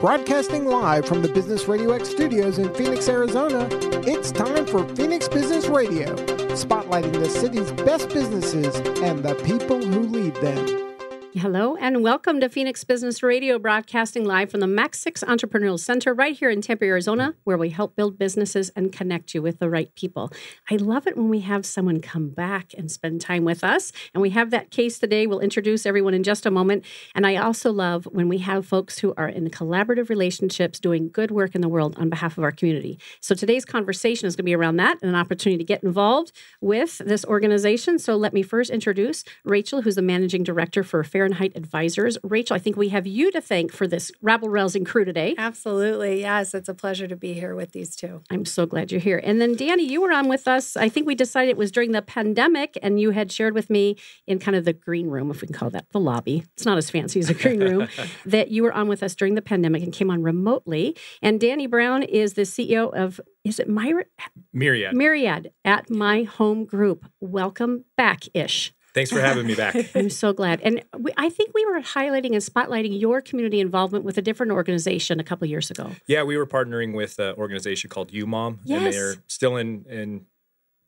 Broadcasting live from the Business Radio X studios in Phoenix, Arizona, it's time for Phoenix Business Radio, spotlighting the city's best businesses and the people who lead them. Hello and welcome to Phoenix Business Radio, broadcasting live from the Max 6 Entrepreneurial Center right here in Tempe, Arizona, where we help build businesses and connect you with the right people. I love it when we have someone come back and spend time with us. And we have that case today. We'll introduce everyone in just a moment. And I also love when we have folks who are in collaborative relationships doing good work in the world on behalf of our community. So today's conversation is going to be around that and an opportunity to get involved with this organization. So let me first introduce Rachel, who's the managing director for Fair Fahrenheit Advisors. Rachel, I think we have you to thank for this rabble rousing crew today. Absolutely. Yes, it's a pleasure to be here with these two. I'm so glad you're here. And then, Danny, you were on with us. I think we decided it was during the pandemic, and you had shared with me in kind of the green room, if we can call that the lobby. It's not as fancy as a green room, that you were on with us during the pandemic and came on remotely. And Danny Brown is the CEO of is it Myriad? Myriad. Myriad at My Home Group. Welcome back ish. Thanks for having me back. I'm so glad. And we, I think we were highlighting and spotlighting your community involvement with a different organization a couple years ago. Yeah, we were partnering with an organization called UMOM, yes. and they're still in in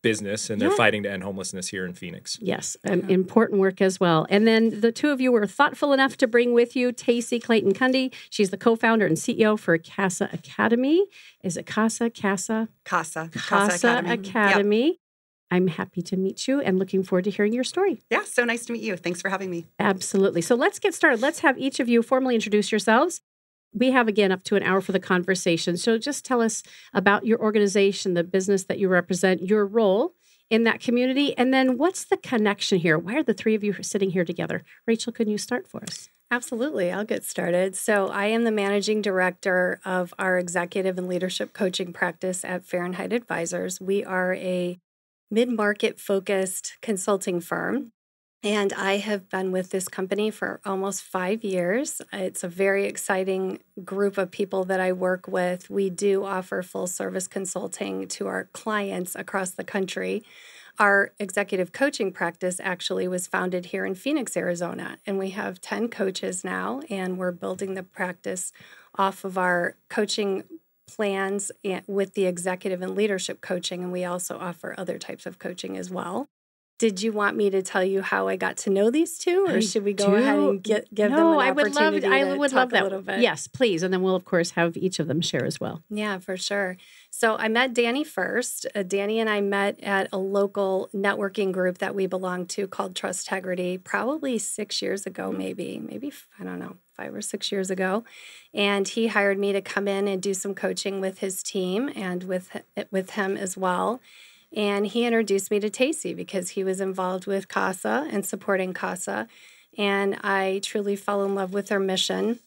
business and they're yeah. fighting to end homelessness here in Phoenix. Yes, um, important work as well. And then the two of you were thoughtful enough to bring with you Tacey Clayton Cundy. She's the co-founder and CEO for CASA Academy. Is it CASA? CASA? CASA. CASA, CASA Academy. Academy. Yep. I'm happy to meet you and looking forward to hearing your story. Yeah, so nice to meet you. Thanks for having me. Absolutely. So let's get started. Let's have each of you formally introduce yourselves. We have again up to an hour for the conversation. So just tell us about your organization, the business that you represent, your role in that community, and then what's the connection here? Why are the three of you sitting here together? Rachel, can you start for us? Absolutely. I'll get started. So, I am the managing director of our executive and leadership coaching practice at Fahrenheit Advisors. We are a mid market focused consulting firm. And I have been with this company for almost five years. It's a very exciting group of people that I work with. We do offer full service consulting to our clients across the country. Our executive coaching practice actually was founded here in Phoenix, Arizona, and we have 10 coaches now, and we're building the practice off of our coaching plans with the executive and leadership coaching, and we also offer other types of coaching as well. Did you want me to tell you how I got to know these two, or I should we go do. ahead and get, give no, them an I would opportunity love, I would love that. a little bit? Yes, please, and then we'll of course have each of them share as well. Yeah, for sure. So I met Danny first. Uh, Danny and I met at a local networking group that we belong to called Trust Integrity, probably six years ago, maybe, maybe I don't know, five or six years ago, and he hired me to come in and do some coaching with his team and with with him as well. And he introduced me to Tacey because he was involved with CASA and supporting CASA. And I truly fell in love with their mission.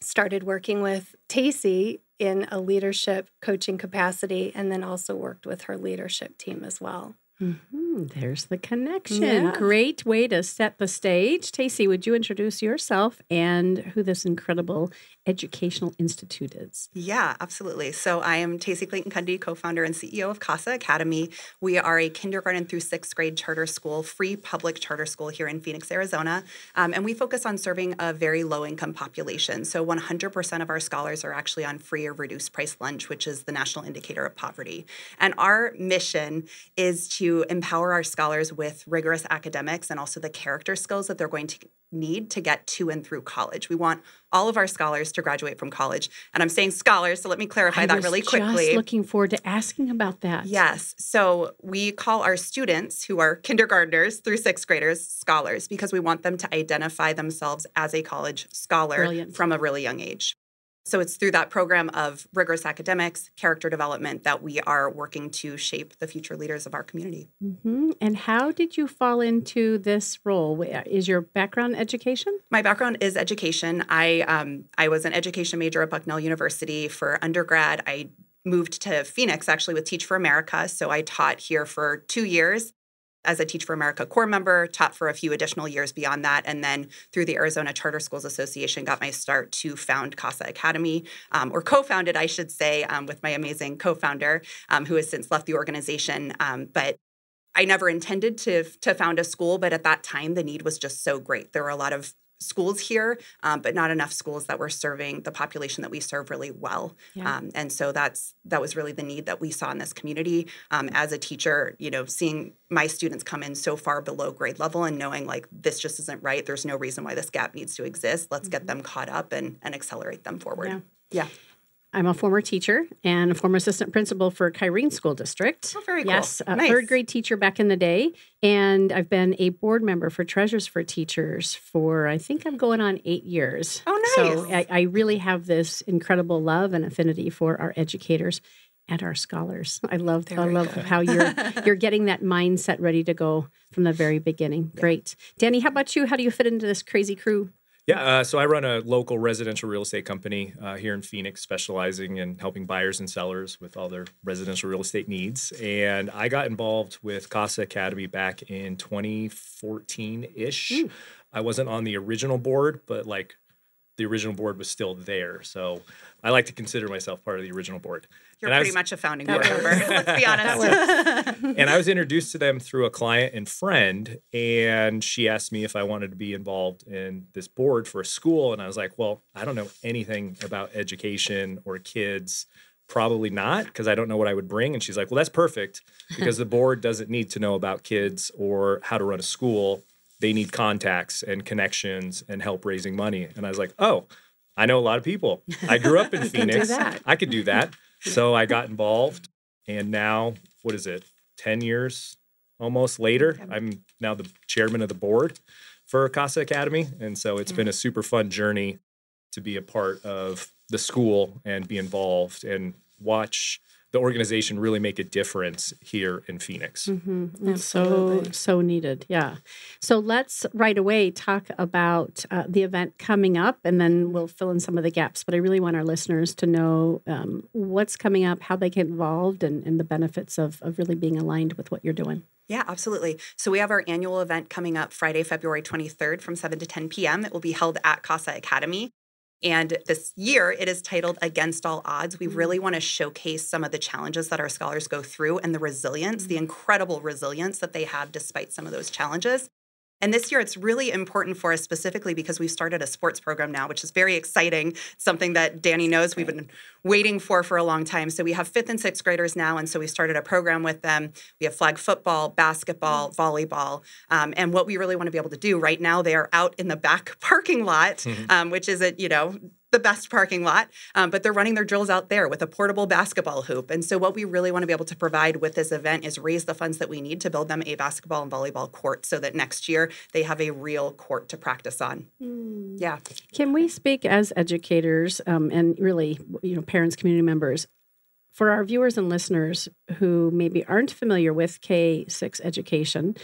Started working with Tacey in a leadership coaching capacity, and then also worked with her leadership team as well. Mm-hmm. There's the connection. Yeah. Great way to set the stage. Tacey, would you introduce yourself and who this incredible Educational Institute is. Yeah, absolutely. So I am Tacey Clayton Cundy, co-founder and CEO of CASA Academy. We are a kindergarten through sixth grade charter school, free public charter school here in Phoenix, Arizona. Um, and we focus on serving a very low income population. So 100% of our scholars are actually on free or reduced price lunch, which is the national indicator of poverty. And our mission is to empower our scholars with rigorous academics and also the character skills that they're going to need to get to and through college. We want all of our scholars to graduate from college. And I'm saying scholars, so let me clarify I that really quickly. Just looking forward to asking about that. Yes. So we call our students who are kindergartners through sixth graders scholars because we want them to identify themselves as a college scholar Brilliant. from a really young age. So it's through that program of rigorous academics, character development that we are working to shape the future leaders of our community. Mm-hmm. And how did you fall into this role? Is your background education? My background is education. I um, I was an education major at Bucknell University for undergrad. I moved to Phoenix actually with Teach for America, so I taught here for two years as a Teach for America core member, taught for a few additional years beyond that, and then through the Arizona Charter Schools Association, got my start to found CASA Academy, um, or co founded, I should say, um, with my amazing co founder um, who has since left the organization. Um, but I never intended to, to found a school, but at that time, the need was just so great. There were a lot of schools here, um, but not enough schools that were serving the population that we serve really well. Yeah. Um, and so that's that was really the need that we saw in this community. Um, as a teacher, you know, seeing my students come in so far below grade level and knowing like this just isn't right. There's no reason why this gap needs to exist. Let's mm-hmm. get them caught up and and accelerate them forward. Yeah. yeah. I'm a former teacher and a former assistant principal for Kyrene School District. Oh, very cool. Yes, a nice. third grade teacher back in the day. And I've been a board member for Treasures for Teachers for, I think I'm going on eight years. Oh, nice. So I, I really have this incredible love and affinity for our educators and our scholars. I love I love how you're you're getting that mindset ready to go from the very beginning. Great. Danny, how about you? How do you fit into this crazy crew? Yeah, uh, so I run a local residential real estate company uh, here in Phoenix, specializing in helping buyers and sellers with all their residential real estate needs. And I got involved with Casa Academy back in 2014 ish. I wasn't on the original board, but like the original board was still there. So I like to consider myself part of the original board. You're and pretty was, much a founding board member. Let's be honest. and I was introduced to them through a client and friend, and she asked me if I wanted to be involved in this board for a school, and I was like, "Well, I don't know anything about education or kids." Probably not, because I don't know what I would bring. And she's like, Well, that's perfect because the board doesn't need to know about kids or how to run a school. They need contacts and connections and help raising money. And I was like, Oh, I know a lot of people. I grew up in Phoenix. I could do that. So I got involved, and now what is it? Ten years almost later, I'm now the chairman of the board for Casa Academy, and so it's been a super fun journey to be a part of the school and be involved and watch the organization really make a difference here in Phoenix. Mm-hmm. It's so so needed. Yeah. So let's right away talk about uh, the event coming up, and then we'll fill in some of the gaps. But I really want our listeners to know um, what's coming up, how they get involved, and, and the benefits of of really being aligned with what you're doing. Yeah, absolutely. So we have our annual event coming up Friday, February 23rd from 7 to 10 p.m. It will be held at Casa Academy. And this year, it is titled Against All Odds. We really mm. want to showcase some of the challenges that our scholars go through and the resilience, the mm. incredible resilience that they have despite some of those challenges. And this year, it's really important for us specifically because we've started a sports program now, which is very exciting. Something that Danny knows we've been waiting for for a long time. So we have fifth and sixth graders now, and so we started a program with them. We have flag football, basketball, mm-hmm. volleyball, um, and what we really want to be able to do right now, they are out in the back parking lot, mm-hmm. um, which is a you know the best parking lot, um, but they're running their drills out there with a portable basketball hoop. And so, what we really want to be able to provide with this event is raise the funds that we need to build them a basketball and volleyball court so that next year they have a real court to practice on. Mm. Yeah. Can we speak as educators um, and really, you know, parents, community members? For our viewers and listeners who maybe aren't familiar with K 6 education,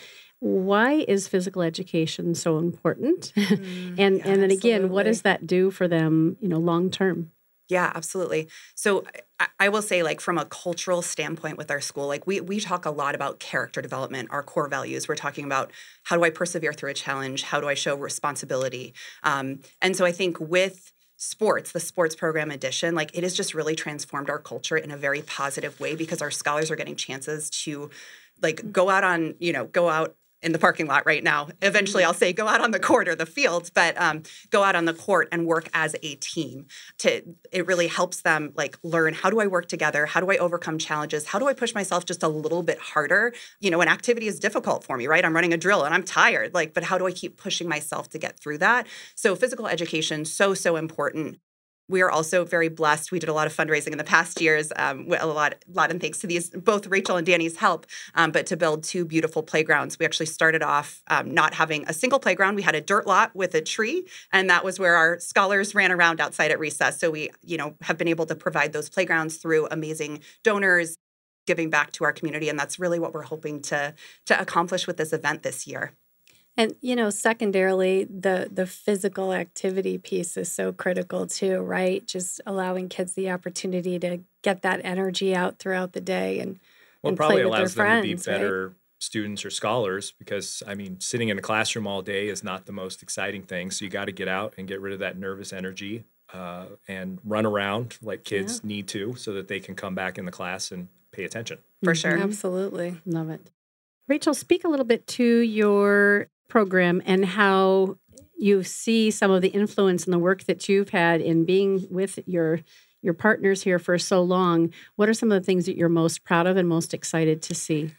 why is physical education so important? Mm, and yeah, and then again absolutely. what does that do for them you know long term? Yeah absolutely. So I, I, will say like from a cultural standpoint with our school like we we talk a lot about character development our core values. We're talking about how do i persevere through a challenge? How do i show responsibility? Um, and so i think with sports, the sports program edition, like it has just really transformed our culture in a very positive way because our scholars are getting chances to like go out on, you know, go out in the parking lot right now. Eventually, I'll say go out on the court or the field, but um, go out on the court and work as a team. To it really helps them like learn how do I work together? How do I overcome challenges? How do I push myself just a little bit harder? You know, an activity is difficult for me, right? I'm running a drill and I'm tired. Like, but how do I keep pushing myself to get through that? So physical education so so important we are also very blessed. We did a lot of fundraising in the past years, um, a lot, lot, and thanks to these both Rachel and Danny's help. Um, but to build two beautiful playgrounds, we actually started off um, not having a single playground. We had a dirt lot with a tree, and that was where our scholars ran around outside at recess. So we, you know, have been able to provide those playgrounds through amazing donors giving back to our community, and that's really what we're hoping to to accomplish with this event this year. And you know, secondarily, the the physical activity piece is so critical too, right? Just allowing kids the opportunity to get that energy out throughout the day and well, and probably allows them friends, to be better right? students or scholars because I mean, sitting in a classroom all day is not the most exciting thing. So you got to get out and get rid of that nervous energy uh, and run around like kids yeah. need to, so that they can come back in the class and pay attention. For sure, absolutely, love it. Rachel, speak a little bit to your program and how you see some of the influence and the work that you've had in being with your your partners here for so long, what are some of the things that you're most proud of and most excited to see?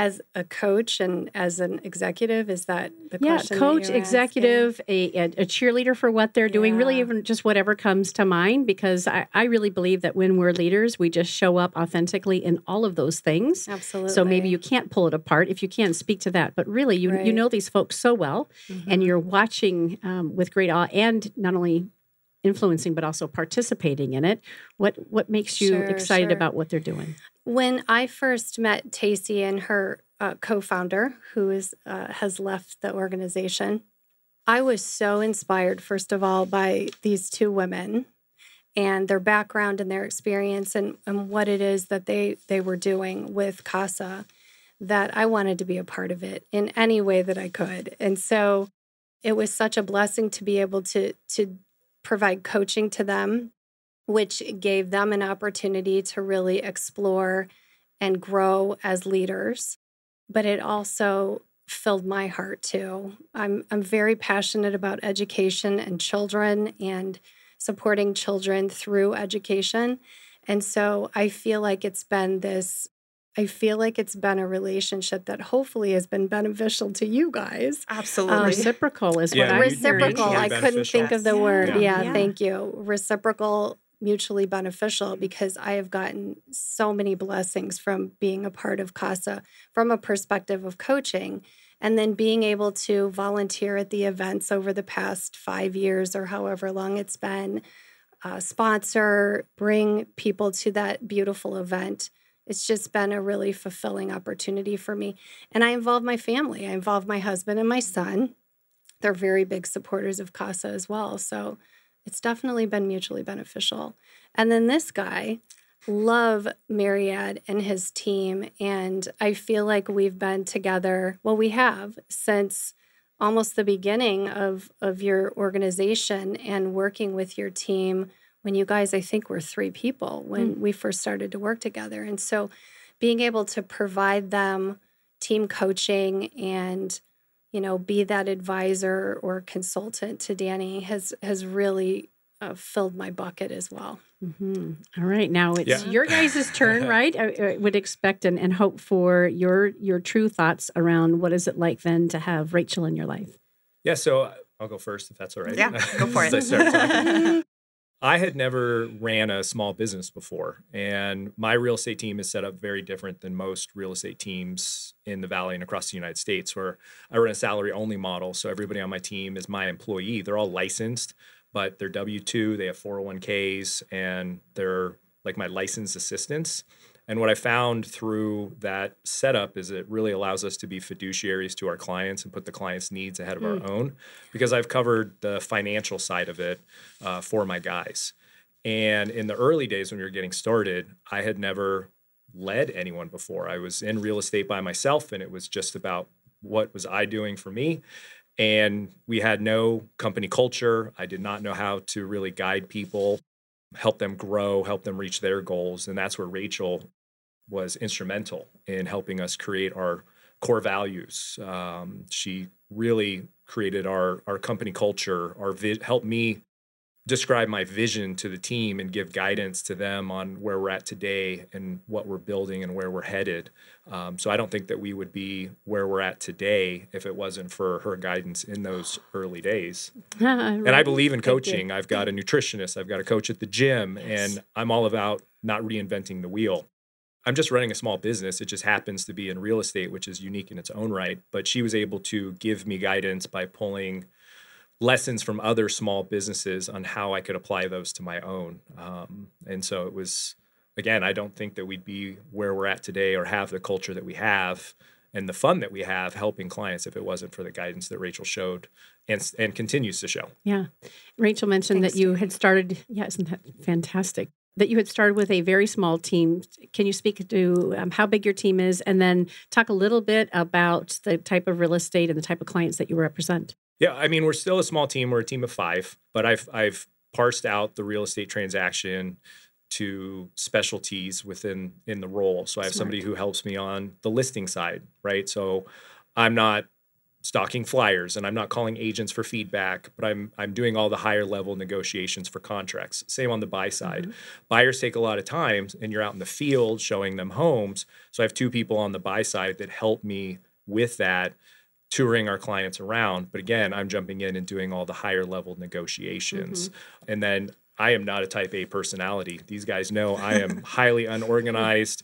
As a coach and as an executive, is that the yeah, question? coach, executive, a, a, cheerleader for what they're doing, really even just whatever comes to mind, because I, I really believe that when we're leaders, we just show up authentically in all of those things. Absolutely. So maybe you can't pull it apart if you can't speak to that, but really you you know these folks so well, Mhm. and you're watching um, with great awe and not only influencing but also participating in it. What what makes you Sure, excited sure. about what they're doing? When I first met Tacey and her uh, co-founder, who is uh, has left the organization, I was so inspired. First of all, by these two women and their background and their experience and, and what it is that they they were doing with Casa, that I wanted to be a part of it in any way that I could. And so, it was such a blessing to be able to to provide coaching to them which gave them an opportunity to really explore and grow as leaders. But it also filled my heart too. I'm I'm very passionate about education and children and supporting children through education. And so I feel like it's been this I feel like it's been a relationship that hopefully has been beneficial to you guys. Um, Absolutely. Reciprocal is Yeah, what I'm reciprocal. I couldn't beneficial. think of the word. Yeah. Yeah, Yeah. thank you. Reciprocal, mutually beneficial because I have gotten so many blessings from being a part of CASA from a perspective of coaching. And then being able to volunteer at the events over the past five years or however long it's been, uh, sponsor, bring people to that beautiful event. It's just been a really fulfilling opportunity for me. And I involve my family, I involve my husband and my son they're very big supporters of CASA as well. So it's definitely been mutually beneficial. And then this guy, love Myriad and his team. And I feel like we've been together, well, we have since almost the beginning of, of your organization and working with your team when you guys, I think, were three people when mm. we first started to work together. And so being able to provide them team coaching and you know, be that advisor or consultant to Danny has has really uh, filled my bucket as well. Mhm. All right, now it's Yeah. your guys' turn, right? I, I would expect and, and hope for your your true thoughts around what is it like then to have Rachel in your life. Yeah, so uh, I'll go first if that's all right. Yeah, go for it. I had never ran a small business before, and my real estate team is set up very different than most real estate teams in the Valley and across the United States, where I run a salary only model. So everybody on my team is my employee. They're all licensed, but they're W 2, they have 401ks, and they're like my licensed assistants. And what I found through that setup is it really allows us to be fiduciaries to our clients and put the client's needs ahead of our own because I've covered the financial side of it uh, for my guys. And in the early days when we were getting started, I had never led anyone before. I was in real estate by myself, and it was just about what was I doing for me. And we had no company culture. I did not know how to really guide people, help them grow, help them reach their goals. And that's where Rachel was instrumental in helping us create our core values. Um, she really created our our company culture, our vi- helped me describe my vision to the team and give guidance to them on where we're at today and what we're building and where we're headed. Um, so I don't think that we would be where we're at today if it wasn't for her guidance in those early days. And I believe in coaching. I've got a nutritionist, I've got a coach at the gym, and I'm all about not reinventing the wheel. I'm just running a small business. It just happens to be in real estate, which is unique in its own right. But she was able to give me guidance by pulling lessons from other small businesses on how I could apply those to my own. Um, and so it was, again, I don't think that we'd be where we're at today or have the culture that we have and the fun that we have helping clients if it wasn't for the guidance that Rachel showed and, and continues to show. Yeah. Rachel mentioned Thanks, that you had started, yeah, isn't that fantastic? That you had started with a very small team. Can you speak to um, how big your team is and then talk a little bit about the type of real estate and the type of clients that you represent? Yeah, I mean, we're still a small team. We're a team of five, but I've I've parsed out the real estate transaction to specialties within in the role. So I have Smart. somebody who helps me on the listing side, right? So I'm not stocking flyers and I'm not calling agents for feedback, but I'm I'm doing all the higher level negotiations for contracts. Same on the buy side. Mm-hmm. Buyers take a lot of time and you're out in the field showing them homes. So I have two people on the buy side that help me with that touring our clients around. But again, I'm jumping in and doing all the higher level negotiations. Mm-hmm. And then I am not a type A personality. These guys know I am highly unorganized,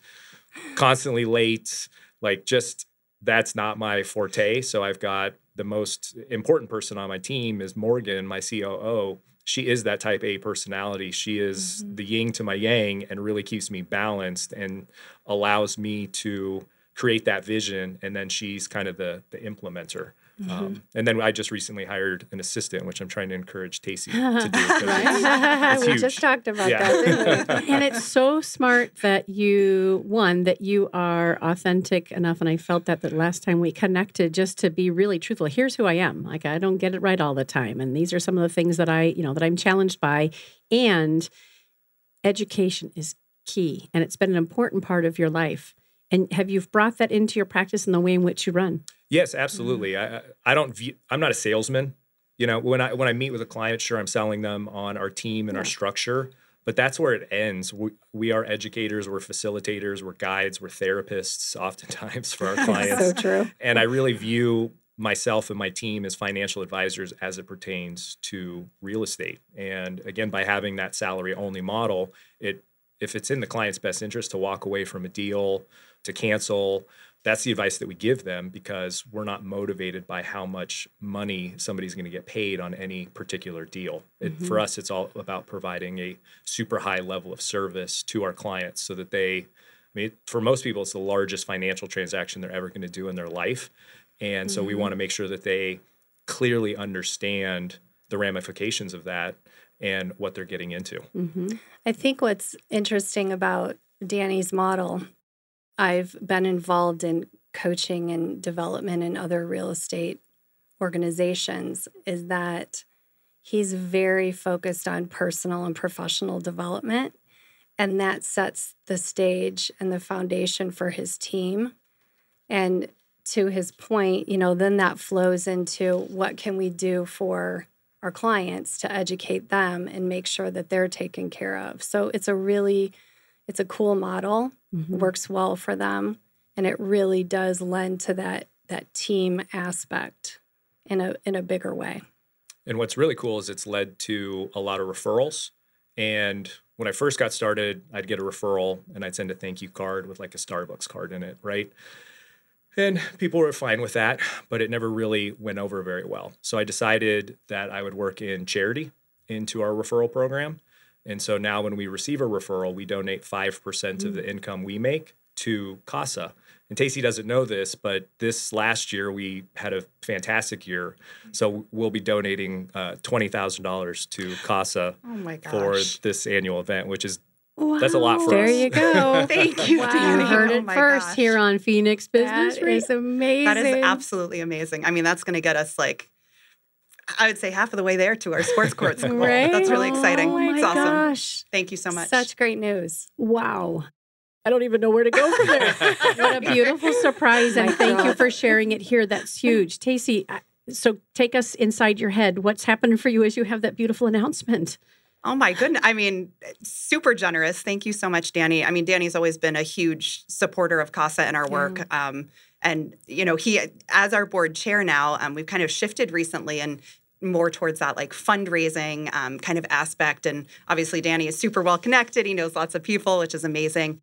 constantly late, like just that's not my forte. So I've got the most important person on my team is Morgan, my COO. She is that type A personality. She is mm-hmm. the yin to my yang and really keeps me balanced and allows me to create that vision. And then she's kind of the the implementer. Mm-hmm. Um, and then I just recently hired an assistant, which I'm trying to encourage Tacey to do. It's, it's we just talked about yeah. that. and it's so smart that you, one, that you are authentic enough. And I felt that the last time we connected, just to be really truthful. Here's who I am. Like I don't get it right all the time, and these are some of the things that I, you know, that I'm challenged by. And education is key, and it's been an important part of your life. And have you brought that into your practice in the way in which you run? Yes, absolutely. Mm-hmm. I I don't view, I'm not a salesman. You know, when I when I meet with a client, sure I'm selling them on our team and yeah. our structure, but that's where it ends. We, we are educators, we're facilitators, we're guides, we're therapists oftentimes for our clients. so true. And I really view myself and my team as financial advisors as it pertains to real estate. And again, by having that salary only model, it if it's in the client's best interest to walk away from a deal, to cancel, that's the advice that we give them because we're not motivated by how much money somebody's going to get paid on any particular deal. It, mm-hmm. For us, it's all about providing a super high level of service to our clients so that they, I mean, for most people, it's the largest financial transaction they're ever going to do in their life. And so mm-hmm. we want to make sure that they clearly understand the ramifications of that and what they're getting into. Mm-hmm. I think what's interesting about Danny's model I've been involved in coaching and development in other real estate organizations is that he's very focused on personal and professional development. And that sets the stage and the foundation for his team. And to his point, you know, then that flows into what can we do for our clients to educate them and make sure that they're taken care of. So it's a really it's a cool model, mm-hmm. works well for them, and it really does lend to that that team aspect in a in a bigger way. And what's really cool is it's led to a lot of referrals. And when I first got started, I'd get a referral and I'd send a thank you card with like a Starbucks card in it, right? And people were fine with that, but it never really went over very well. So I decided that I would work in charity into our referral program. And so now when we receive a referral, we donate 5% mm. of the mm. income we make to CASA. And Tacey doesn't know this, but this last year we had a fantastic year. So we'll be donating uh, $20,000 to CASA oh for this annual event, which is Wow. That's a lot for there us. There you go. Thank you, wow. Danny. You heard oh it first gosh. here on Phoenix Business. That is amazing. That is absolutely amazing. I mean, that's going to get us like I would say half of the way there to our sports courts. right? That's really exciting. Oh it's awesome. Gosh. Thank you so much. Such great news. Wow. I don't even know where to go from there. what a beautiful surprise. And thank you for sharing it here. That's huge. Tacey, uh, so take us inside your head. What's happening for you as you have that beautiful announcement? Oh my goodness. I mean, super generous. Thank you so much, Danny. I mean, Danny's always been a huge supporter of CASA and our work. Yeah. Um, and you know he as our board chair now um, we've kind of shifted recently and more towards that like fundraising um, kind of aspect and obviously danny is super well connected he knows lots of people which is amazing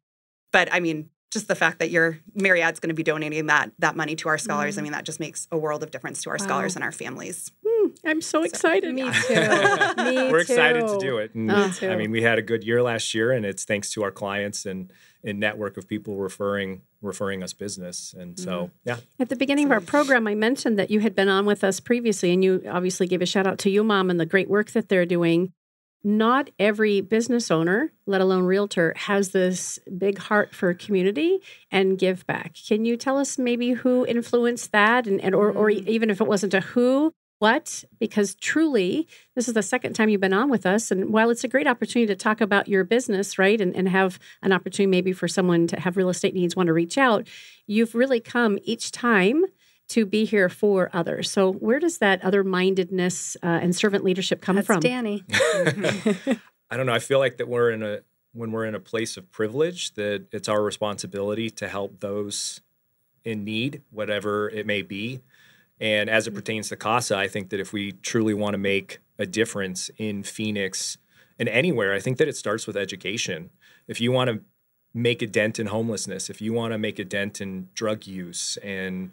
but i mean just the fact that your Myriad's going to be donating that that money to our scholars, mm. I mean, that just makes a world of difference to our wow. scholars and our families. Mm, I'm so, so excited. Me too. me We're too. excited to do it. And, me too. I mean, we had a good year last year, and it's thanks to our clients and a network of people referring referring us business. And so, mm. yeah. At the beginning of our program, I mentioned that you had been on with us previously, and you obviously gave a shout out to UMOM, and the great work that they're doing. Not every business owner, let alone realtor, has this big heart for community and give back. Can you tell us maybe who influenced that, and, and or, or mm. even if it wasn't a who, what? Because truly, this is the second time you've been on with us. And while it's a great opportunity to talk about your business, right, and, and have an opportunity maybe for someone to have real estate needs want to reach out, you've really come each time to be here for others. So, where does that other mindedness uh, and servant leadership come That's from? Danny. I don't know. I feel like that we're in a when we're in a place of privilege that it's our responsibility to help those in need, whatever it may be. And as it Mm-hmm. pertains to CASA, I think that if we truly want to make a difference in Phoenix and anywhere, I think that it starts with education. If you want to make a dent in homelessness, if you want to make a dent in drug use and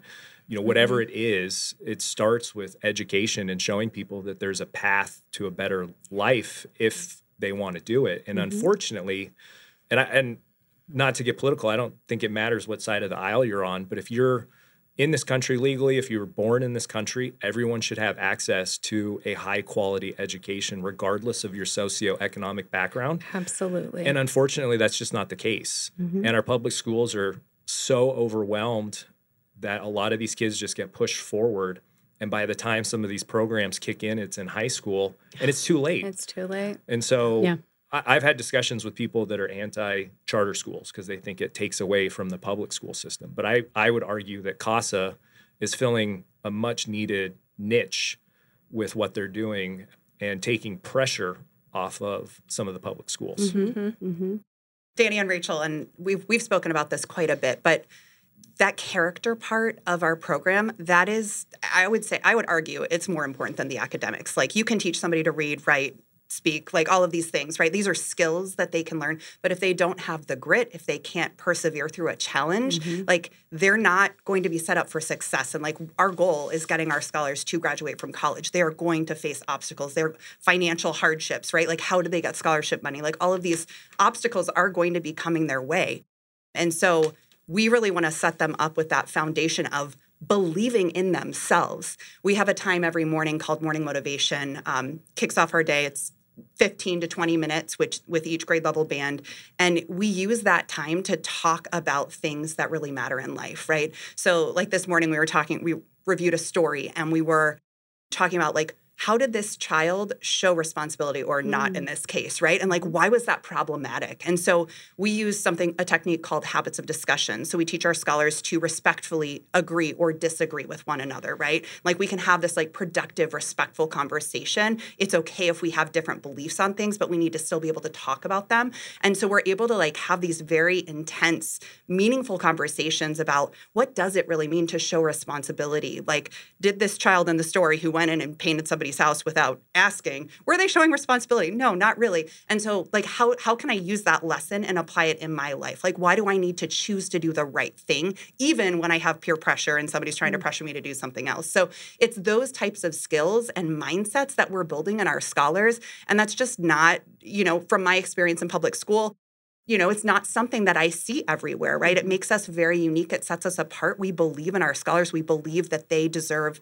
you know whatever Mm-hmm. it is, it starts with education and showing people that there's a path to a better life if they want to do it. And Mm-hmm. unfortunately, and I, and not to get political, I don't think it matters what side of the aisle you're on, but if you're in this country legally, if you were born in this country, everyone should have access to a high quality education, regardless of your socioeconomic background. Absolutely. And unfortunately, that's just not the case. Mm-hmm. And our public schools are so overwhelmed that a lot of these kids just get pushed forward. And by the time some of these programs kick in, it's in high school and it's too late. it's too late. And so Yeah. I, I've had discussions with people that are anti charter schools because they think it takes away from the public school system. But I, I would argue that CASA is filling a much needed niche with what they're doing and taking pressure off of some of the public schools. Mm-hmm. Danny and Rachel, and we've we've spoken about this quite a bit, but that character part of our program, that is, I would say, I would argue it's more important than the academics. Like you can teach somebody to read, write, speak, like all of these things, right? These are skills that they can learn. But if they don't have the grit, if they can't persevere through a challenge, mm-hmm. like they're not going to be set up for success. And like our goal is getting our scholars to graduate from college. They are going to face obstacles. They're financial hardships, right? Like how do they get scholarship money? Like all of these obstacles are going to be coming their way. And so we really want to set them up with that foundation of believing in themselves. We have a time every morning called Morning Motivation, um, kicks off our day. It's 15 to 20 minutes which with each grade level band and we use that time to talk about things that really matter in life right so like this morning we were talking we reviewed a story and we were talking about like how did this child show responsibility or not in mm. this case right? And like why was that problematic? And so we use something a technique called habits of discussion. So we teach our scholars to respectfully agree or disagree with one another right? Like we can have this like productive respectful conversation. It's okay if we have different beliefs on things but we need to still be able to talk about them. And so we're able to like have these very intense meaningful conversations about what does it really mean to show responsibility? Like did this child in the story who went in and painted somebody's house without asking were they showing responsibility no not really and so like how how can i use that lesson and apply it in my life like why do i need to choose to do the right thing even when i have peer pressure and somebody's trying to mm. pressure me to do something else so it's those types of skills and mindsets that we're building in our scholars and that's just not you know from my experience in public school you know, it's not something that I see everywhere, right? It mm. makes us very unique. It sets us apart. We believe in our scholars. We believe that they deserve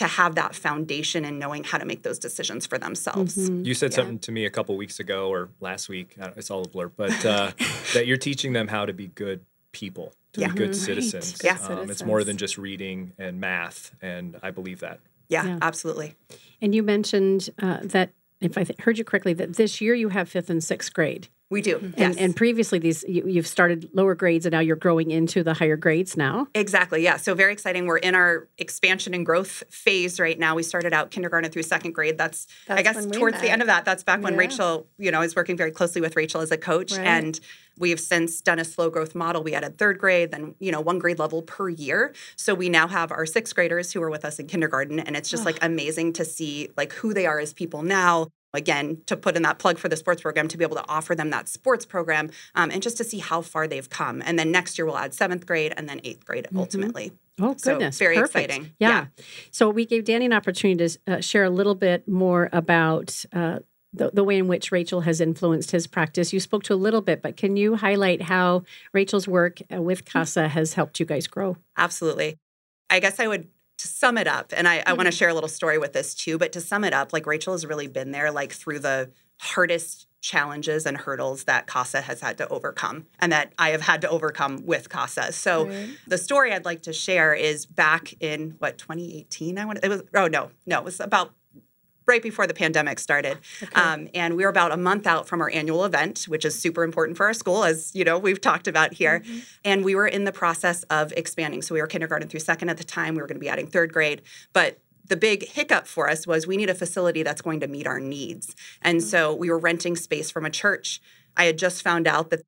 to have that foundation and knowing how to make those decisions for themselves. You said Yeah. something to me a couple weeks ago or last week. I don't- It's all a blur, but uh, that you're teaching them how to be good people, to Yeah. be good Right. citizens. Good Um, it's more than just reading and math, and I believe that. Yeah, Yeah. absolutely. And you mentioned uh, that, if I th- heard you correctly, that this year you have fifth and sixth grade. We do. Mm-hmm. And, yes. and previously, these you, you've started lower grades, and now you're growing into the higher grades now. Exactly. Yeah. So very exciting. We're in our expansion and growth phase right now. We started out kindergarten through second grade. That's, I guess when we towards the end of that. That's back when Yeah. Rachel, you know, is working very closely with Rachel as a coach. Right. And we have since done a slow growth model. We added third grade, then, you know, one grade level per year. So we now have our sixth graders who are with us in kindergarten. And it's just like amazing to see like who they are as people now. Again, to put in that plug for the sports program, to be able to offer them that sports program um, and just to see how far they've come. And then next year we'll add seventh grade and then eighth grade ultimately. Oh, So, goodness. very Perfect. exciting. Yeah. Yeah. So we gave Danny an opportunity to uh, share a little bit more about uh, the, the way in which Rachel has influenced his practice. You spoke to a little bit, but can you highlight how Rachel's work uh, with CASA has helped you guys grow? Absolutely. I guess I would to sum it up, and I, I want to mm-hmm. share a little story with this too, but to sum it up, like Rachel has really been there like through the hardest challenges and hurdles that CASA has had to overcome and that I have had to overcome with CASA. So Right. the story I'd like to share is back in what 2018 I want it was oh no, no, it was about right before the pandemic started. Okay. Um, and we were about a month out from our annual event, which is super important for our school, as you know we've talked about here. Mm-hmm. And we were in the process of expanding. So we were kindergarten through second at the time. We were going to be adding third grade, but the big hiccup for us was we need a facility that's going to meet our needs. And mm-hmm. so we were renting space from a church. I had just found out that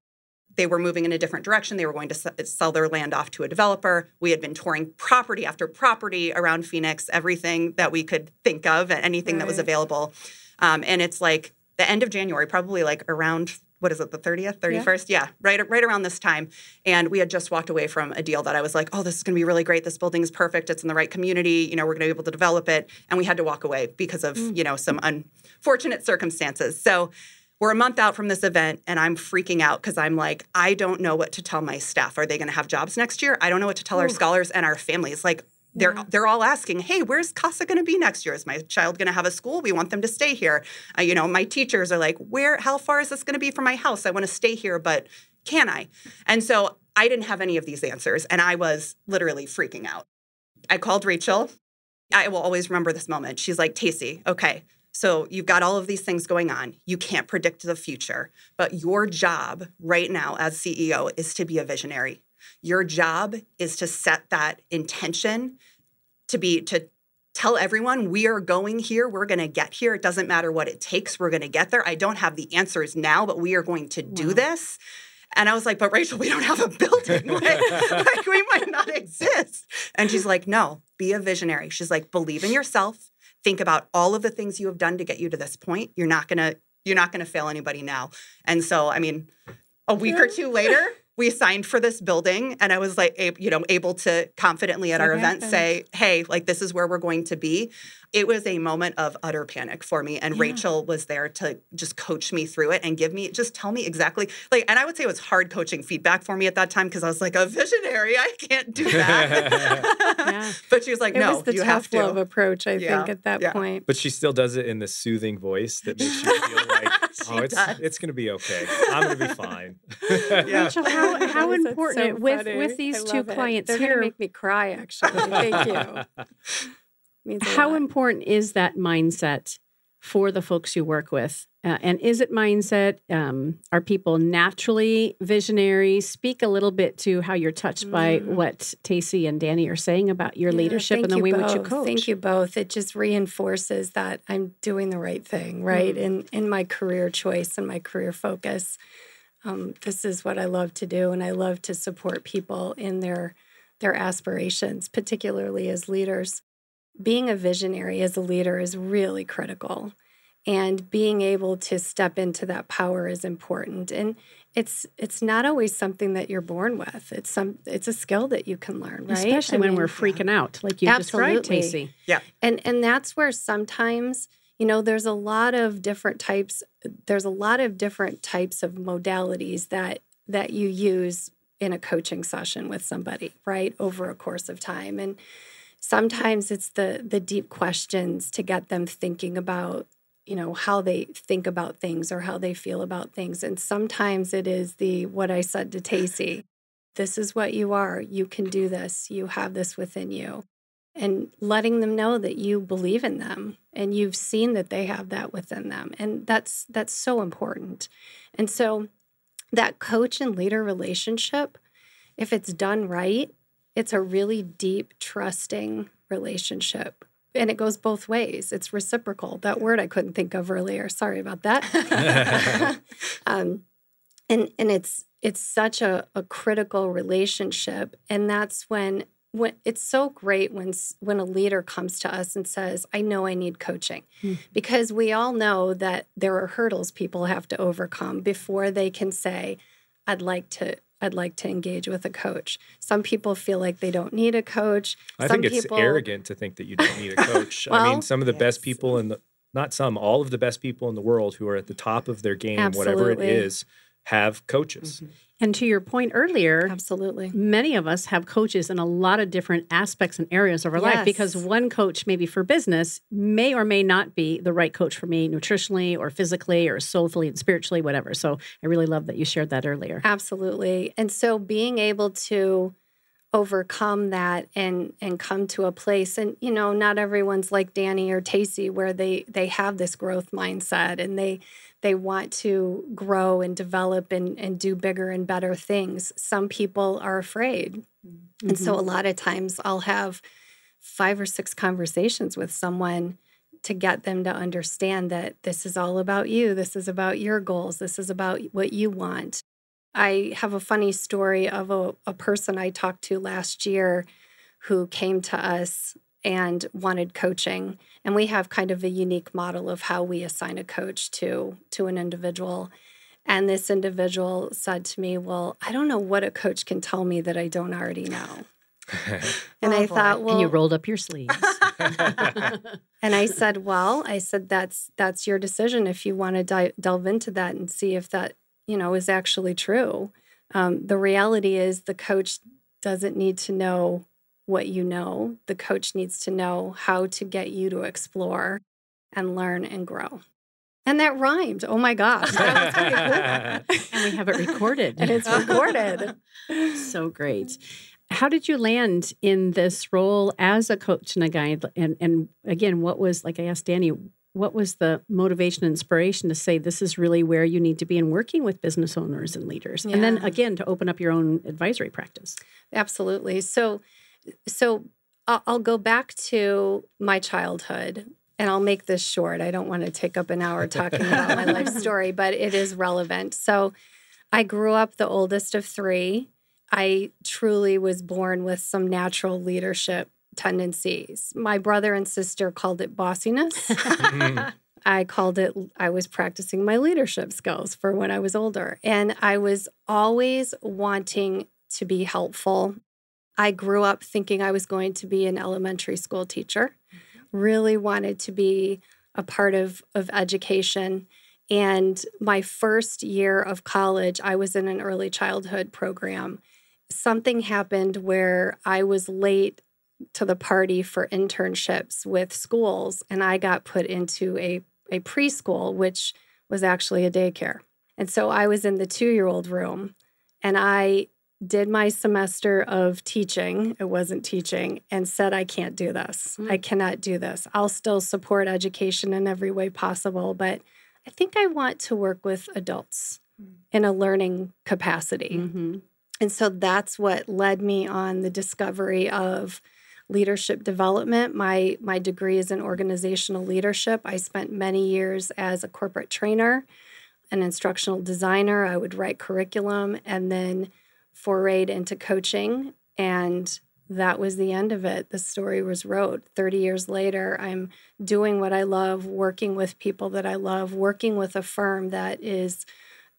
they were moving in a different direction. They were going to sell their land off to a developer. We had been touring property after property around Phoenix, everything that we could think of, and anything right. that was available. Um, and it's like the end of January, probably like around what is it, the 30th, 31st? Yeah. yeah, right, right around this time. And we had just walked away from a deal that I was like, oh, this is going to be really great. This building is perfect. It's in the right community. You know, we're going to be able to develop it. And we had to walk away because of, mm. you know, some unfortunate circumstances. So we're a month out from this event and I'm freaking out because I'm like, I don't know what to tell my staff. Are they going to have jobs next year? I don't know what to tell Ooh. our scholars and our families. Like, they're yeah. they're all asking, "Hey, where's Casa going to be next year? Is my child going to have a school? We want them to stay here." Uh, you know, my teachers are like, "Where? How far is this going to be from my house? I want to stay here, but can I?" And so I didn't have any of these answers, and I was literally freaking out. I called Rachel. I will always remember this moment. She's like, "Tacey, okay, so you've got all of these things going on. You can't predict the future, but your job right now as CEO is to be a visionary. Your job is to set that intention to be to tell everyone we are going here, we're going to get here. It doesn't matter what it takes, we're going to get there. I don't have the answers now, but we are going to do wow. this. And I was like, but Rachel, we don't have a building. like, like, we might not exist. And she's like, no, be a visionary. She's like, believe in yourself think about all of the things you have done to get you to this point you're not going to you're not going to fail anybody now. And so i mean a week or two later we signed for this building and i was like you know able to confidently at our event say hey like this is where we're going to be it was a moment of utter panic for me and yeah. rachel was there to just coach me through it and give me just tell me exactly like and i would say it was hard coaching feedback for me at that time because i was like a visionary i can't do that. Yeah. but she was like it no was the you tough have to. love approach i yeah. think at that point. But she still does it in the soothing voice that makes you feel like oh it's does. it's gonna be okay. I'm gonna be fine. Rachel how, how important so with with these two clients They're here gonna make me cry actually. Thank you how lot. important is that mindset for the folks you work with? Uh, and is it mindset? Um, are people naturally visionary? Speak a little bit to how you're touched mm. by what Tacey and Danny are saying about your yeah, leadership and the way both. which you coach. Thank you both. It just reinforces that I'm doing the right thing, right? Mm. In in my career choice and my career focus. Um, this is what I love to do, and I love to support people in their their aspirations, particularly as leaders being a visionary as a leader is really critical and being able to step into that power is important. And it's it's not always something that you're born with. It's some it's a skill that you can learn right? Especially I when mean, we're freaking yeah. out like you Absolutely. described Tacey yeah. And and that's where sometimes you know there's a lot of different types there's a lot of different types of modalities that that you use in a coaching session with somebody right over a course of time. And sometimes it's the the deep questions to get them thinking about you know how they think about things or how they feel about things. And sometimes it is the what i said to Tacey this is what you are. You can do this. You have this within you. And letting them know that you believe in them and you've seen that they have that within them. And that's that's so important. And so that coach and leader relationship if it's done right it's a really deep, trusting relationship. And it goes both ways. It's reciprocal. That word I couldn't think of earlier. Sorry about that. um, and and it's it's such a, a critical relationship. And that's when when it's so great when when a leader comes to us and says, "I know I need coaching," mm. because we all know that there are hurdles people have to overcome before they can say, "I'd like to I'd like to engage with a coach. Some people feel like they don't need a coach. I some think it's people... arrogant to think that you don't need a coach. well, I mean, some of the yes. best people in the not some, all of the best people in the world who are at the top of their game, Absolutely. whatever it is, have coaches. Mm-hmm. And to your point earlier, absolutely. Many of us have coaches in a lot of different aspects and areas of our yes. life because one coach, maybe for business, may or may not be the right coach for me nutritionally or physically or soulfully and spiritually, whatever. So I really love that you shared that earlier. Absolutely. And so being able to overcome that and and come to a place and you know not everyone's like Danny or Tacey where they they have this growth mindset and they they want to grow and develop and and do bigger and better things. Some people are afraid. Mm-hmm. and so a lot of times I'll have five or six conversations with someone to get them to understand that this is all about you. This is about your goals. This is about what you want. I have a funny story of a, a person I talked to last year who came to us and wanted coaching. And we have kind of a unique model of how we assign a coach to to an individual. And this individual said to me well i don't know what a coach can tell me that i don't already know. And oh, i boy. thought well and you rolled up your sleeves. And i said well i said that's that's your decision if you want to di- delve into that and see if that you know is actually true. Um, the reality is the coach doesn't need to know what you know. The coach needs to know how to get you to explore and learn and grow. And that rhymed. Oh my gosh and we have it recorded. And it's recorded. So great. How did you land in this role as a coach and a guide? And and again what was like i asked danny what was the motivation and inspiration to say this is really where you need to be in working with business owners and leaders? Yeah. and then again to open up your own advisory practice. Absolutely. So so i'll go back to my childhood and i'll make this short i don't want to take up an hour talking about my life story but it is relevant so i grew up the oldest of three i truly was born with some natural leadership tendencies. My brother and sister called it bossiness. Mm-hmm. I called it, I was practicing my leadership skills for when I was older. And I was always wanting to be helpful. I grew up thinking I was going to be an elementary school teacher, really wanted to be a part of, of education. And my first year of college, I was in an early childhood program. Something happened where I was late to the party for internships with schools, and I got put into a, a preschool, which was actually a daycare. And so I was in the two year old room and I did my semester of teaching. It wasn't teaching, and said, I can't do this. Mm. I cannot do this. I'll still support education in every way possible, but I think I want to work with adults mm. in a learning capacity. Mm-hmm. And so that's what led me on the discovery of leadership development. My my degree is in organizational leadership. I spent many years as a corporate trainer, an instructional designer. I would write curriculum and then forayed into coaching and that was the end of it. The story was wrote. 30 years later, I'm doing what I love, working with people that I love, working with a firm that is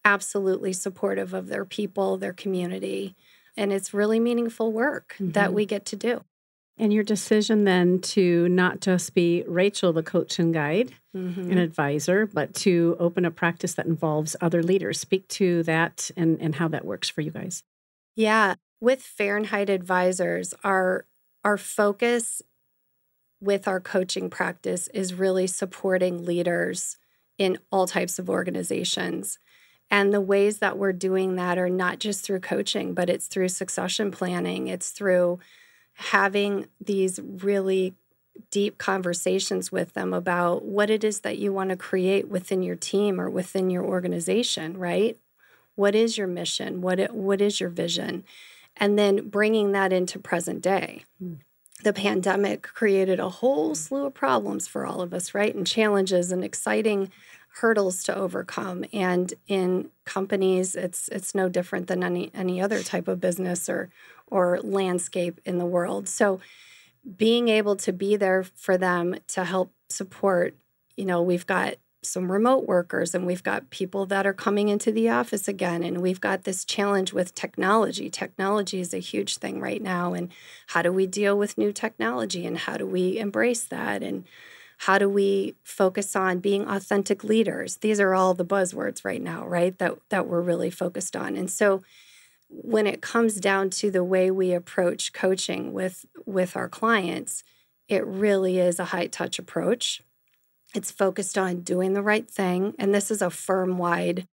absolutely supportive of their people, their community. And it's really meaningful work mm-hmm. that we get to do. And your decision then to not just be Rachel, the coach and guide mm-hmm. and advisor, but to open a practice that involves other leaders. Speak to that and, and how that works for you guys. Yeah. With Fahrenheit Advisors, our our focus with our coaching practice is really supporting leaders in all types of organizations. And the ways that we're doing that are not just through coaching, but it's through succession planning, it's through having these really deep conversations with them about what it is that you want to create within your team or within your organization, right? What is your mission? What it, what is your vision? And then bringing that into present day. Mm. The pandemic created a whole slew of problems for all of us, right? And challenges and exciting hurdles to overcome. And in companies, it's it's no different than any any other type of business or or landscape in the world. So being able to be there for them to help support, you know, we've got some remote workers and we've got people that are coming into the office again and we've got this challenge with technology. Technology is a huge thing right now and how do we deal with new technology and how do we embrace that and how do we focus on being authentic leaders? These are all the buzzwords right now right that that we're really focused on. And so when it comes down to the way we approach coaching with with our clients it really is a high touch approach it's focused on doing the right thing and this is a firm wide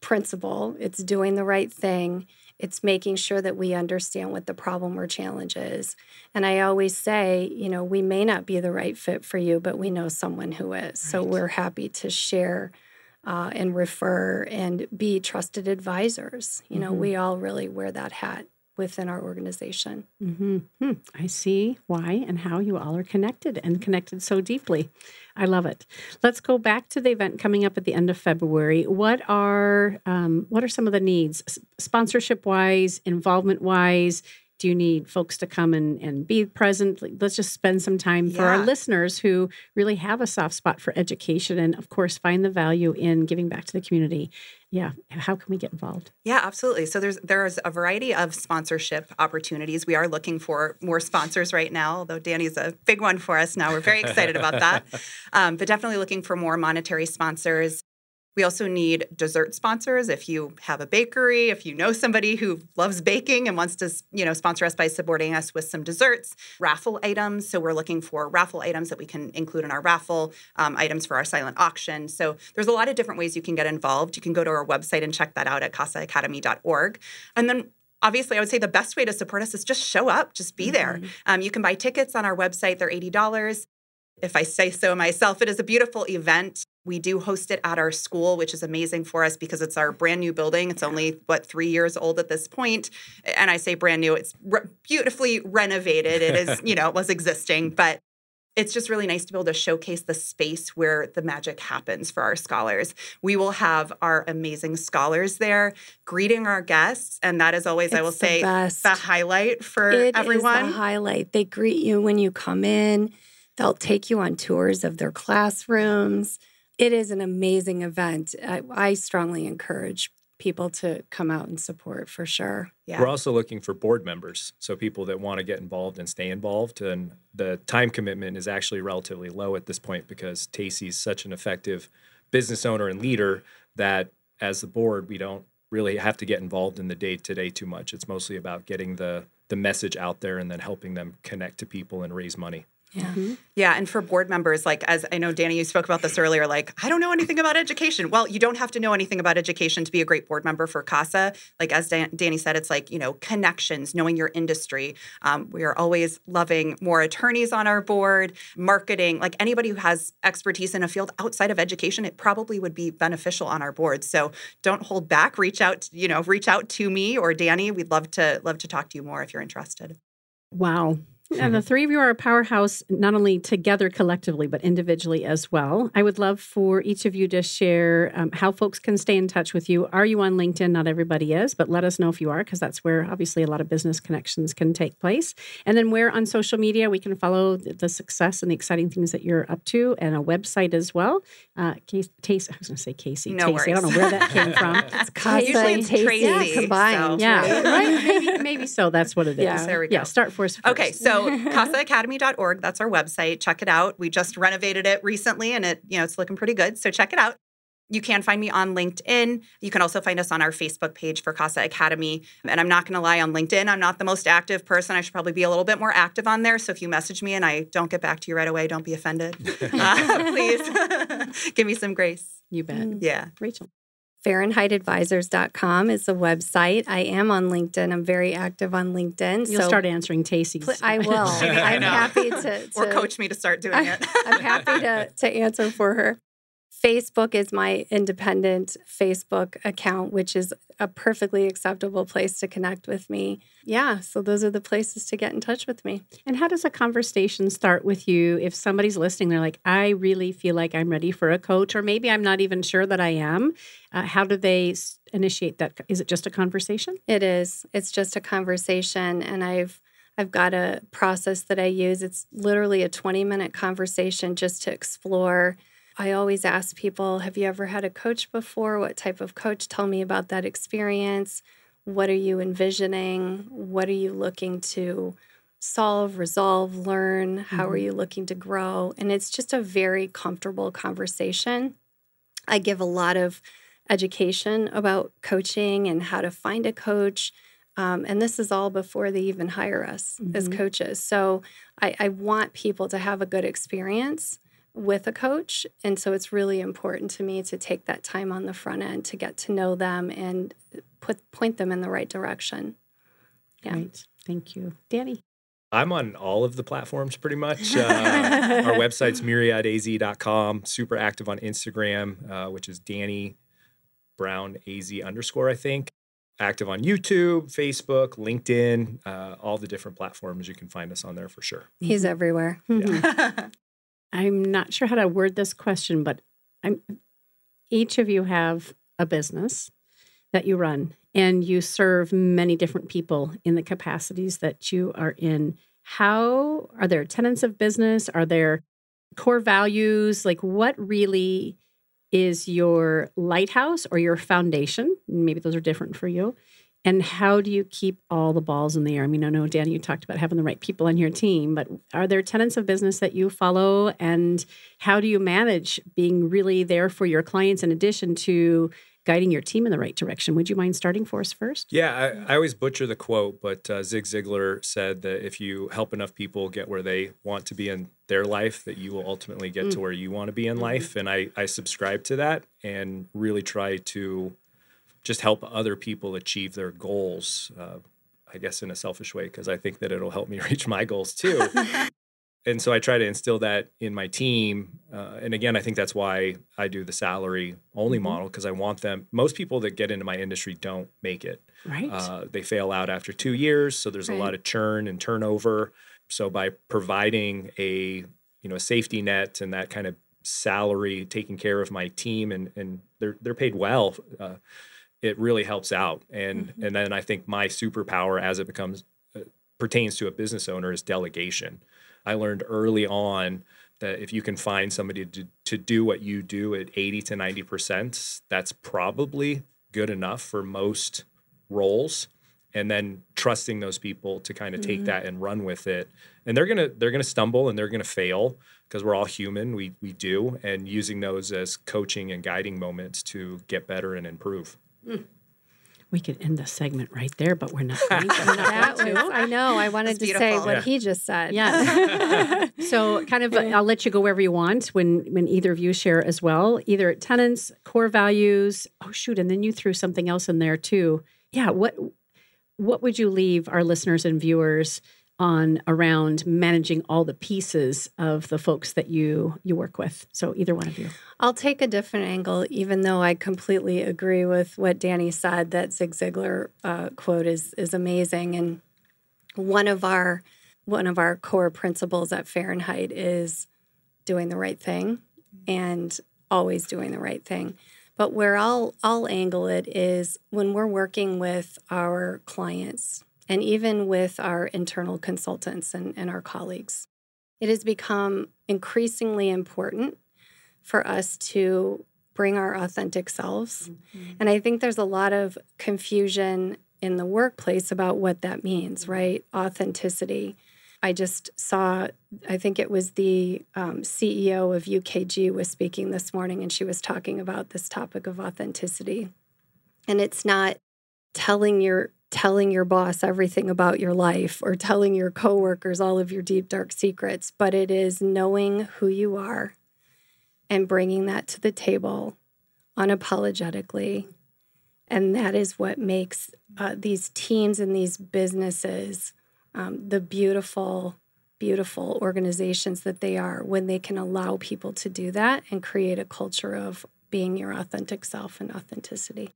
principle it's doing the right thing It's making sure that we understand what the problem or challenge is. And I always say, you know, we may not be the right fit for you, but we know someone who is. Right. So we're happy to share uh, and refer and be trusted advisors. You know, mm-hmm. we all really wear that hat within our organization. Mm-hmm. Hmm. I see why and how you all are connected and connected so deeply. I love it. Let's go back to the event coming up at the end of February. What are um, what are some of the needs, sponsorship wise, involvement wise? Do you need folks to come and, and be present? Let's just spend some time for our listeners who really have a soft spot for education and, of course, find the value in giving back to the community. Yeah, how can we get involved? Yeah, absolutely. So there's there's a variety of sponsorship opportunities. We are looking for more sponsors right now, although Danny's a big one for us now. We're very excited about that. Um, but definitely looking for more monetary sponsors. We also need dessert sponsors. If you have a bakery, if you know somebody who loves baking and wants to, you know, sponsor us by supporting us with some desserts, raffle items. So we're looking for raffle items that we can include in our raffle, um, items for our silent auction. So there's a lot of different ways you can get involved. You can go to our website and check that out at casaacademy.org. And then obviously, I would say the best way to support us is just show up, just be mm-hmm. there. Um, you can buy tickets on our website, they're $80. If I say so myself, it is a beautiful event. We do host it at our school, which is amazing for us because it's our brand new building. It's only, what, three years old at this point. And I say brand new, it's re- beautifully renovated. It is, you know, it was existing, but it's just really nice to be able to showcase the space where the magic happens for our scholars. We will have our amazing scholars there greeting our guests, and that is always, it's I will say, best. the highlight for it everyone. Is the highlight. They greet you when you come in. They'll take you on tours of their classrooms. It is an amazing event. I, I strongly encourage people to come out and support for sure. Yeah. We're also looking for board members, so people that want to get involved and stay involved. And the time commitment is actually relatively low at this point because Tacey's such an effective business owner and leader that as the board, we don't really have to get involved in the day to day too much. It's mostly about getting the the message out there and then helping them connect to people and raise money. Yeah. Mm-hmm. Yeah. And for board members, like, as I know, Danny, you spoke about this earlier, like, I don't know anything about education. Well, you don't have to know anything about education to be a great board member for CASA. Like, as Dan- Danny said, it's like, you know, connections, knowing your industry. Um, we are always loving more attorneys on our board, marketing, like anybody who has expertise in a field outside of education, it probably would be beneficial on our board. So don't hold back. Reach out, you know, reach out to me or Danny. We'd love to love to talk to you more if you're interested. Wow. And the three of you are a powerhouse, not only together collectively, but individually as well. I would love for each of you to share um, how folks can stay in touch with you. Are you on LinkedIn? Not everybody is, but let us know if you are, because that's where obviously a lot of business connections can take place. And then where on social media we can follow the success and the exciting things that you're up to, and a website as well. Uh, Case, Tace, I was going to say Casey. No Tasty. I don't know where that came from. it's Casa Usually it's Tracy yeah, combined. So. Yeah, right? maybe, maybe so. That's what it is. Yeah, there we go. Yeah, start first. Okay, so casaacademy.org. That's our website. Check it out. We just renovated it recently and it, you know, it's looking pretty good. So check it out. You can find me on LinkedIn. You can also find us on our Facebook page for Casa Academy. And I'm not going to lie on LinkedIn, I'm not the most active person. I should probably be a little bit more active on there. So if you message me and I don't get back to you right away, don't be offended. uh, please give me some grace. You bet. Yeah. Rachel. FahrenheitAdvisors.com is the website. I am on LinkedIn. I'm very active on LinkedIn. You'll so start answering Tacey's. Pl- I will. I'm happy to, to, Or coach me to start doing it. I'm happy to, to answer for her. Facebook is my independent Facebook account, which is a perfectly acceptable place to connect with me. Yeah, so those are the places to get in touch with me. And how does a conversation start with you if somebody's listening? They're like, I really feel like I'm ready for a coach, or maybe I'm not even sure that I am. Uh, how do they initiate that? Is it just a conversation? It is. It's just a conversation, and I've I've got a process that I use. It's literally a 20 minute conversation just to explore I always ask people, have you ever had a coach before? What type of coach? Tell me about that experience. What are you envisioning? What are you looking to solve, resolve, learn? How mm-hmm. are you looking to grow? And it's just a very comfortable conversation. I give a lot of education about coaching and how to find a coach. Um, and this is all before they even hire us mm-hmm. as coaches. So I, I want people to have a good experience with a coach. And so it's really important to me to take that time on the front end to get to know them and put point them in the right direction. Yeah. Great. Thank you. Danny. I'm on all of the platforms pretty much. Uh, our website's myriadaz.com. Super active on Instagram, uh, which is Danny Brown AZ underscore, I think. Active on YouTube, Facebook, LinkedIn, uh, all the different platforms. You can find us on there for sure. He's everywhere. Mhm. I'm not sure how to word this question, but I'm each of you have a business that you run and you serve many different people in the capacities that you are in. How are there tenets of business? Are there core values? Like what really is your lighthouse or your foundation? Maybe those are different for you. And how do you keep all the balls in the air? I mean, I know, Danny, you talked about having the right people on your team, but are there tenants of business that you follow? And how do you manage being really there for your clients in addition to guiding your team in the right direction? Would you mind starting for us first? Yeah, I, I always butcher the quote, but uh, Zig Ziglar said that if you help enough people get where they want to be in their life, that you will ultimately get to where you want to be in life. And I, I subscribe to that and really try to just help other people achieve their goals. Uh, I guess in a selfish way, because I think that it'll help me reach my goals too. and so I try to instill that in my team. Uh, and again, I think that's why I do the salary only model because I want them. Most people that get into my industry don't make it. Right. Uh, they fail out after two years, so there's Right. a lot of churn and turnover. So by providing a you know a safety net and that kind of salary, taking care of my team, and and they're they're paid well, uh, it really helps out. And and then I think my superpower as it becomes uh, pertains to a business owner is delegation. I learned early on that if you can find somebody to, to do what you do at 80 to 90%, that's probably good enough for most roles. And then trusting those people to kind of take that and run with it. And they're gonna they're gonna stumble and they're gonna fail because we're all human. We we do, and using those as coaching and guiding moments to get better and improve. We could end the segment right there, but we're not going to. That was. I know. I wanted to say what Yeah. he just said. Yeah. so kind of uh, I'll let you go wherever you want when when either of you share as well. Either tenants, core values. Oh shoot, and then you threw something else in there too. Yeah, what what would you leave our listeners and viewers on around managing all the pieces of the folks that you you work with? So either one of you. I'll take a different angle, even though I completely agree with what Danny said. That Zig Ziglar uh, quote is is amazing, and one of our one of our core principles at Fahrenheit is doing the right thing and always doing the right thing. But where I'll I'll angle it is when we're working with our clients and even with our internal consultants and, and our colleagues. It has become increasingly important for us to bring our authentic selves. And I think there's a lot of confusion in the workplace about what that means, right? Authenticity. I just saw, I think it was the um, CEO of UKG was speaking this morning, and she was talking about this topic of authenticity. And it's not telling your telling your boss everything about your life or telling your coworkers all of your deep dark secrets, but it is knowing who you are and bringing that to the table unapologetically. And that is what makes uh, these teams and these businesses um, the beautiful, beautiful organizations that they are when they can allow people to do that and create a culture of being your authentic self and authenticity.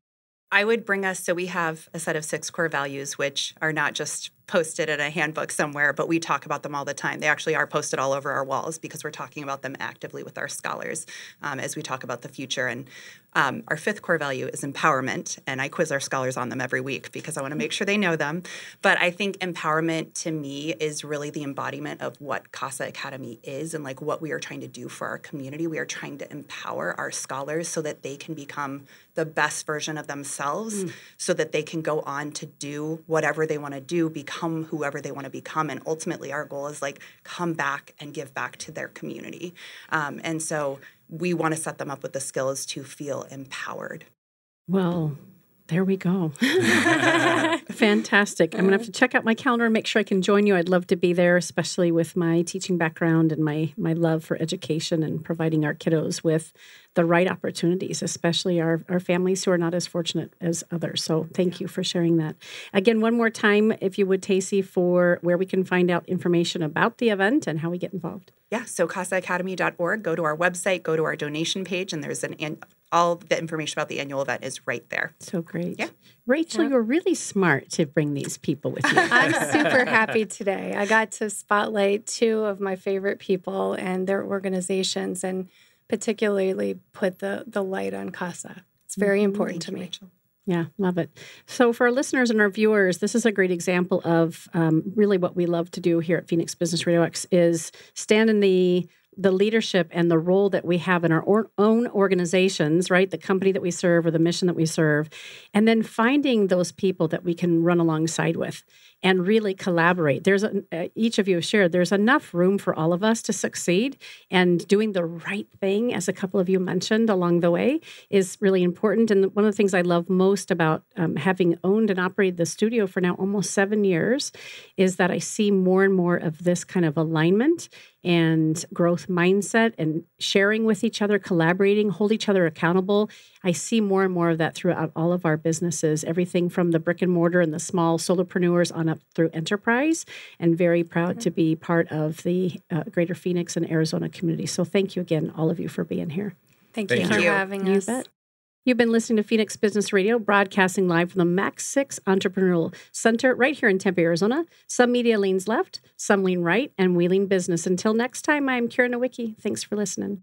I would bring us so we have a set of six core values, which are not just posted in a handbook somewhere, but we talk about them all the time. They actually are posted all over our walls because we're talking about them actively with our scholars um, as we talk about the future. And um, our fifth core value is empowerment, and I quiz our scholars on them every week because I want to make sure they know them. But I think empowerment to me is really the embodiment of what CASA Academy is and like what we are trying to do for our community. We are trying to empower our scholars so that they can become the best version of themselves so that they can go on to do whatever they want to do, become whoever they want to become. And ultimately, our goal is like come back and give back to their community. Um, and so we want to set them up with the skills to feel empowered. Well, There we go. Fantastic. I'm going to have to check out my calendar and make sure I can join you. I'd love to be there, especially with my teaching background and my my love for education and providing our kiddos with the right opportunities, especially our, our families who are not as fortunate as others. So thank you for sharing that. Again, one more time, if you would, Tacey, for where we can find out information about the event and how we get involved. Yeah, so casaacademy.org, go to our website, go to our donation page, and there's an, an all the information about the annual event is right there. So great. Yeah. Rachel, you're really smart to bring these people with you. I'm super happy today. I got to spotlight two of my favorite people and their organizations and particularly put the the light on CASA. It's very Mm-hmm. important Thank to you, me. Rachel. Yeah, love it. So, for our listeners and our viewers, this is a great example of um, really what we love to do here at Phoenix Business Radio X is stand in the the leadership and the role that we have in our or, own organizations, right? The company that we serve or the mission that we serve, and then finding those people that we can run alongside with and really collaborate. There's a, uh, each of you have shared. There's enough room for all of us to succeed, and doing the right thing, as a couple of you mentioned along the way, is really important. And one of the things I love most about um, having owned and operated the studio for now almost seven years is that I see more and more of this kind of alignment and growth mindset and sharing with each other, collaborating, hold each other accountable. I see more and more of that throughout all of our businesses, everything from the brick and mortar and the small solopreneurs on up through enterprise, and very proud to be part of the uh, Greater Phoenix and Arizona community. So thank you again, all of you, for being here. Thank, Thank you for you. having You us. bet. You've been listening to Phoenix Business Radio, broadcasting live from the MAC6 Entrepreneurial Center right here in Tempe, Arizona. Some media leans left, some lean right, and we lean business. Until next time, I'm Karen Nowicki. Thanks for listening.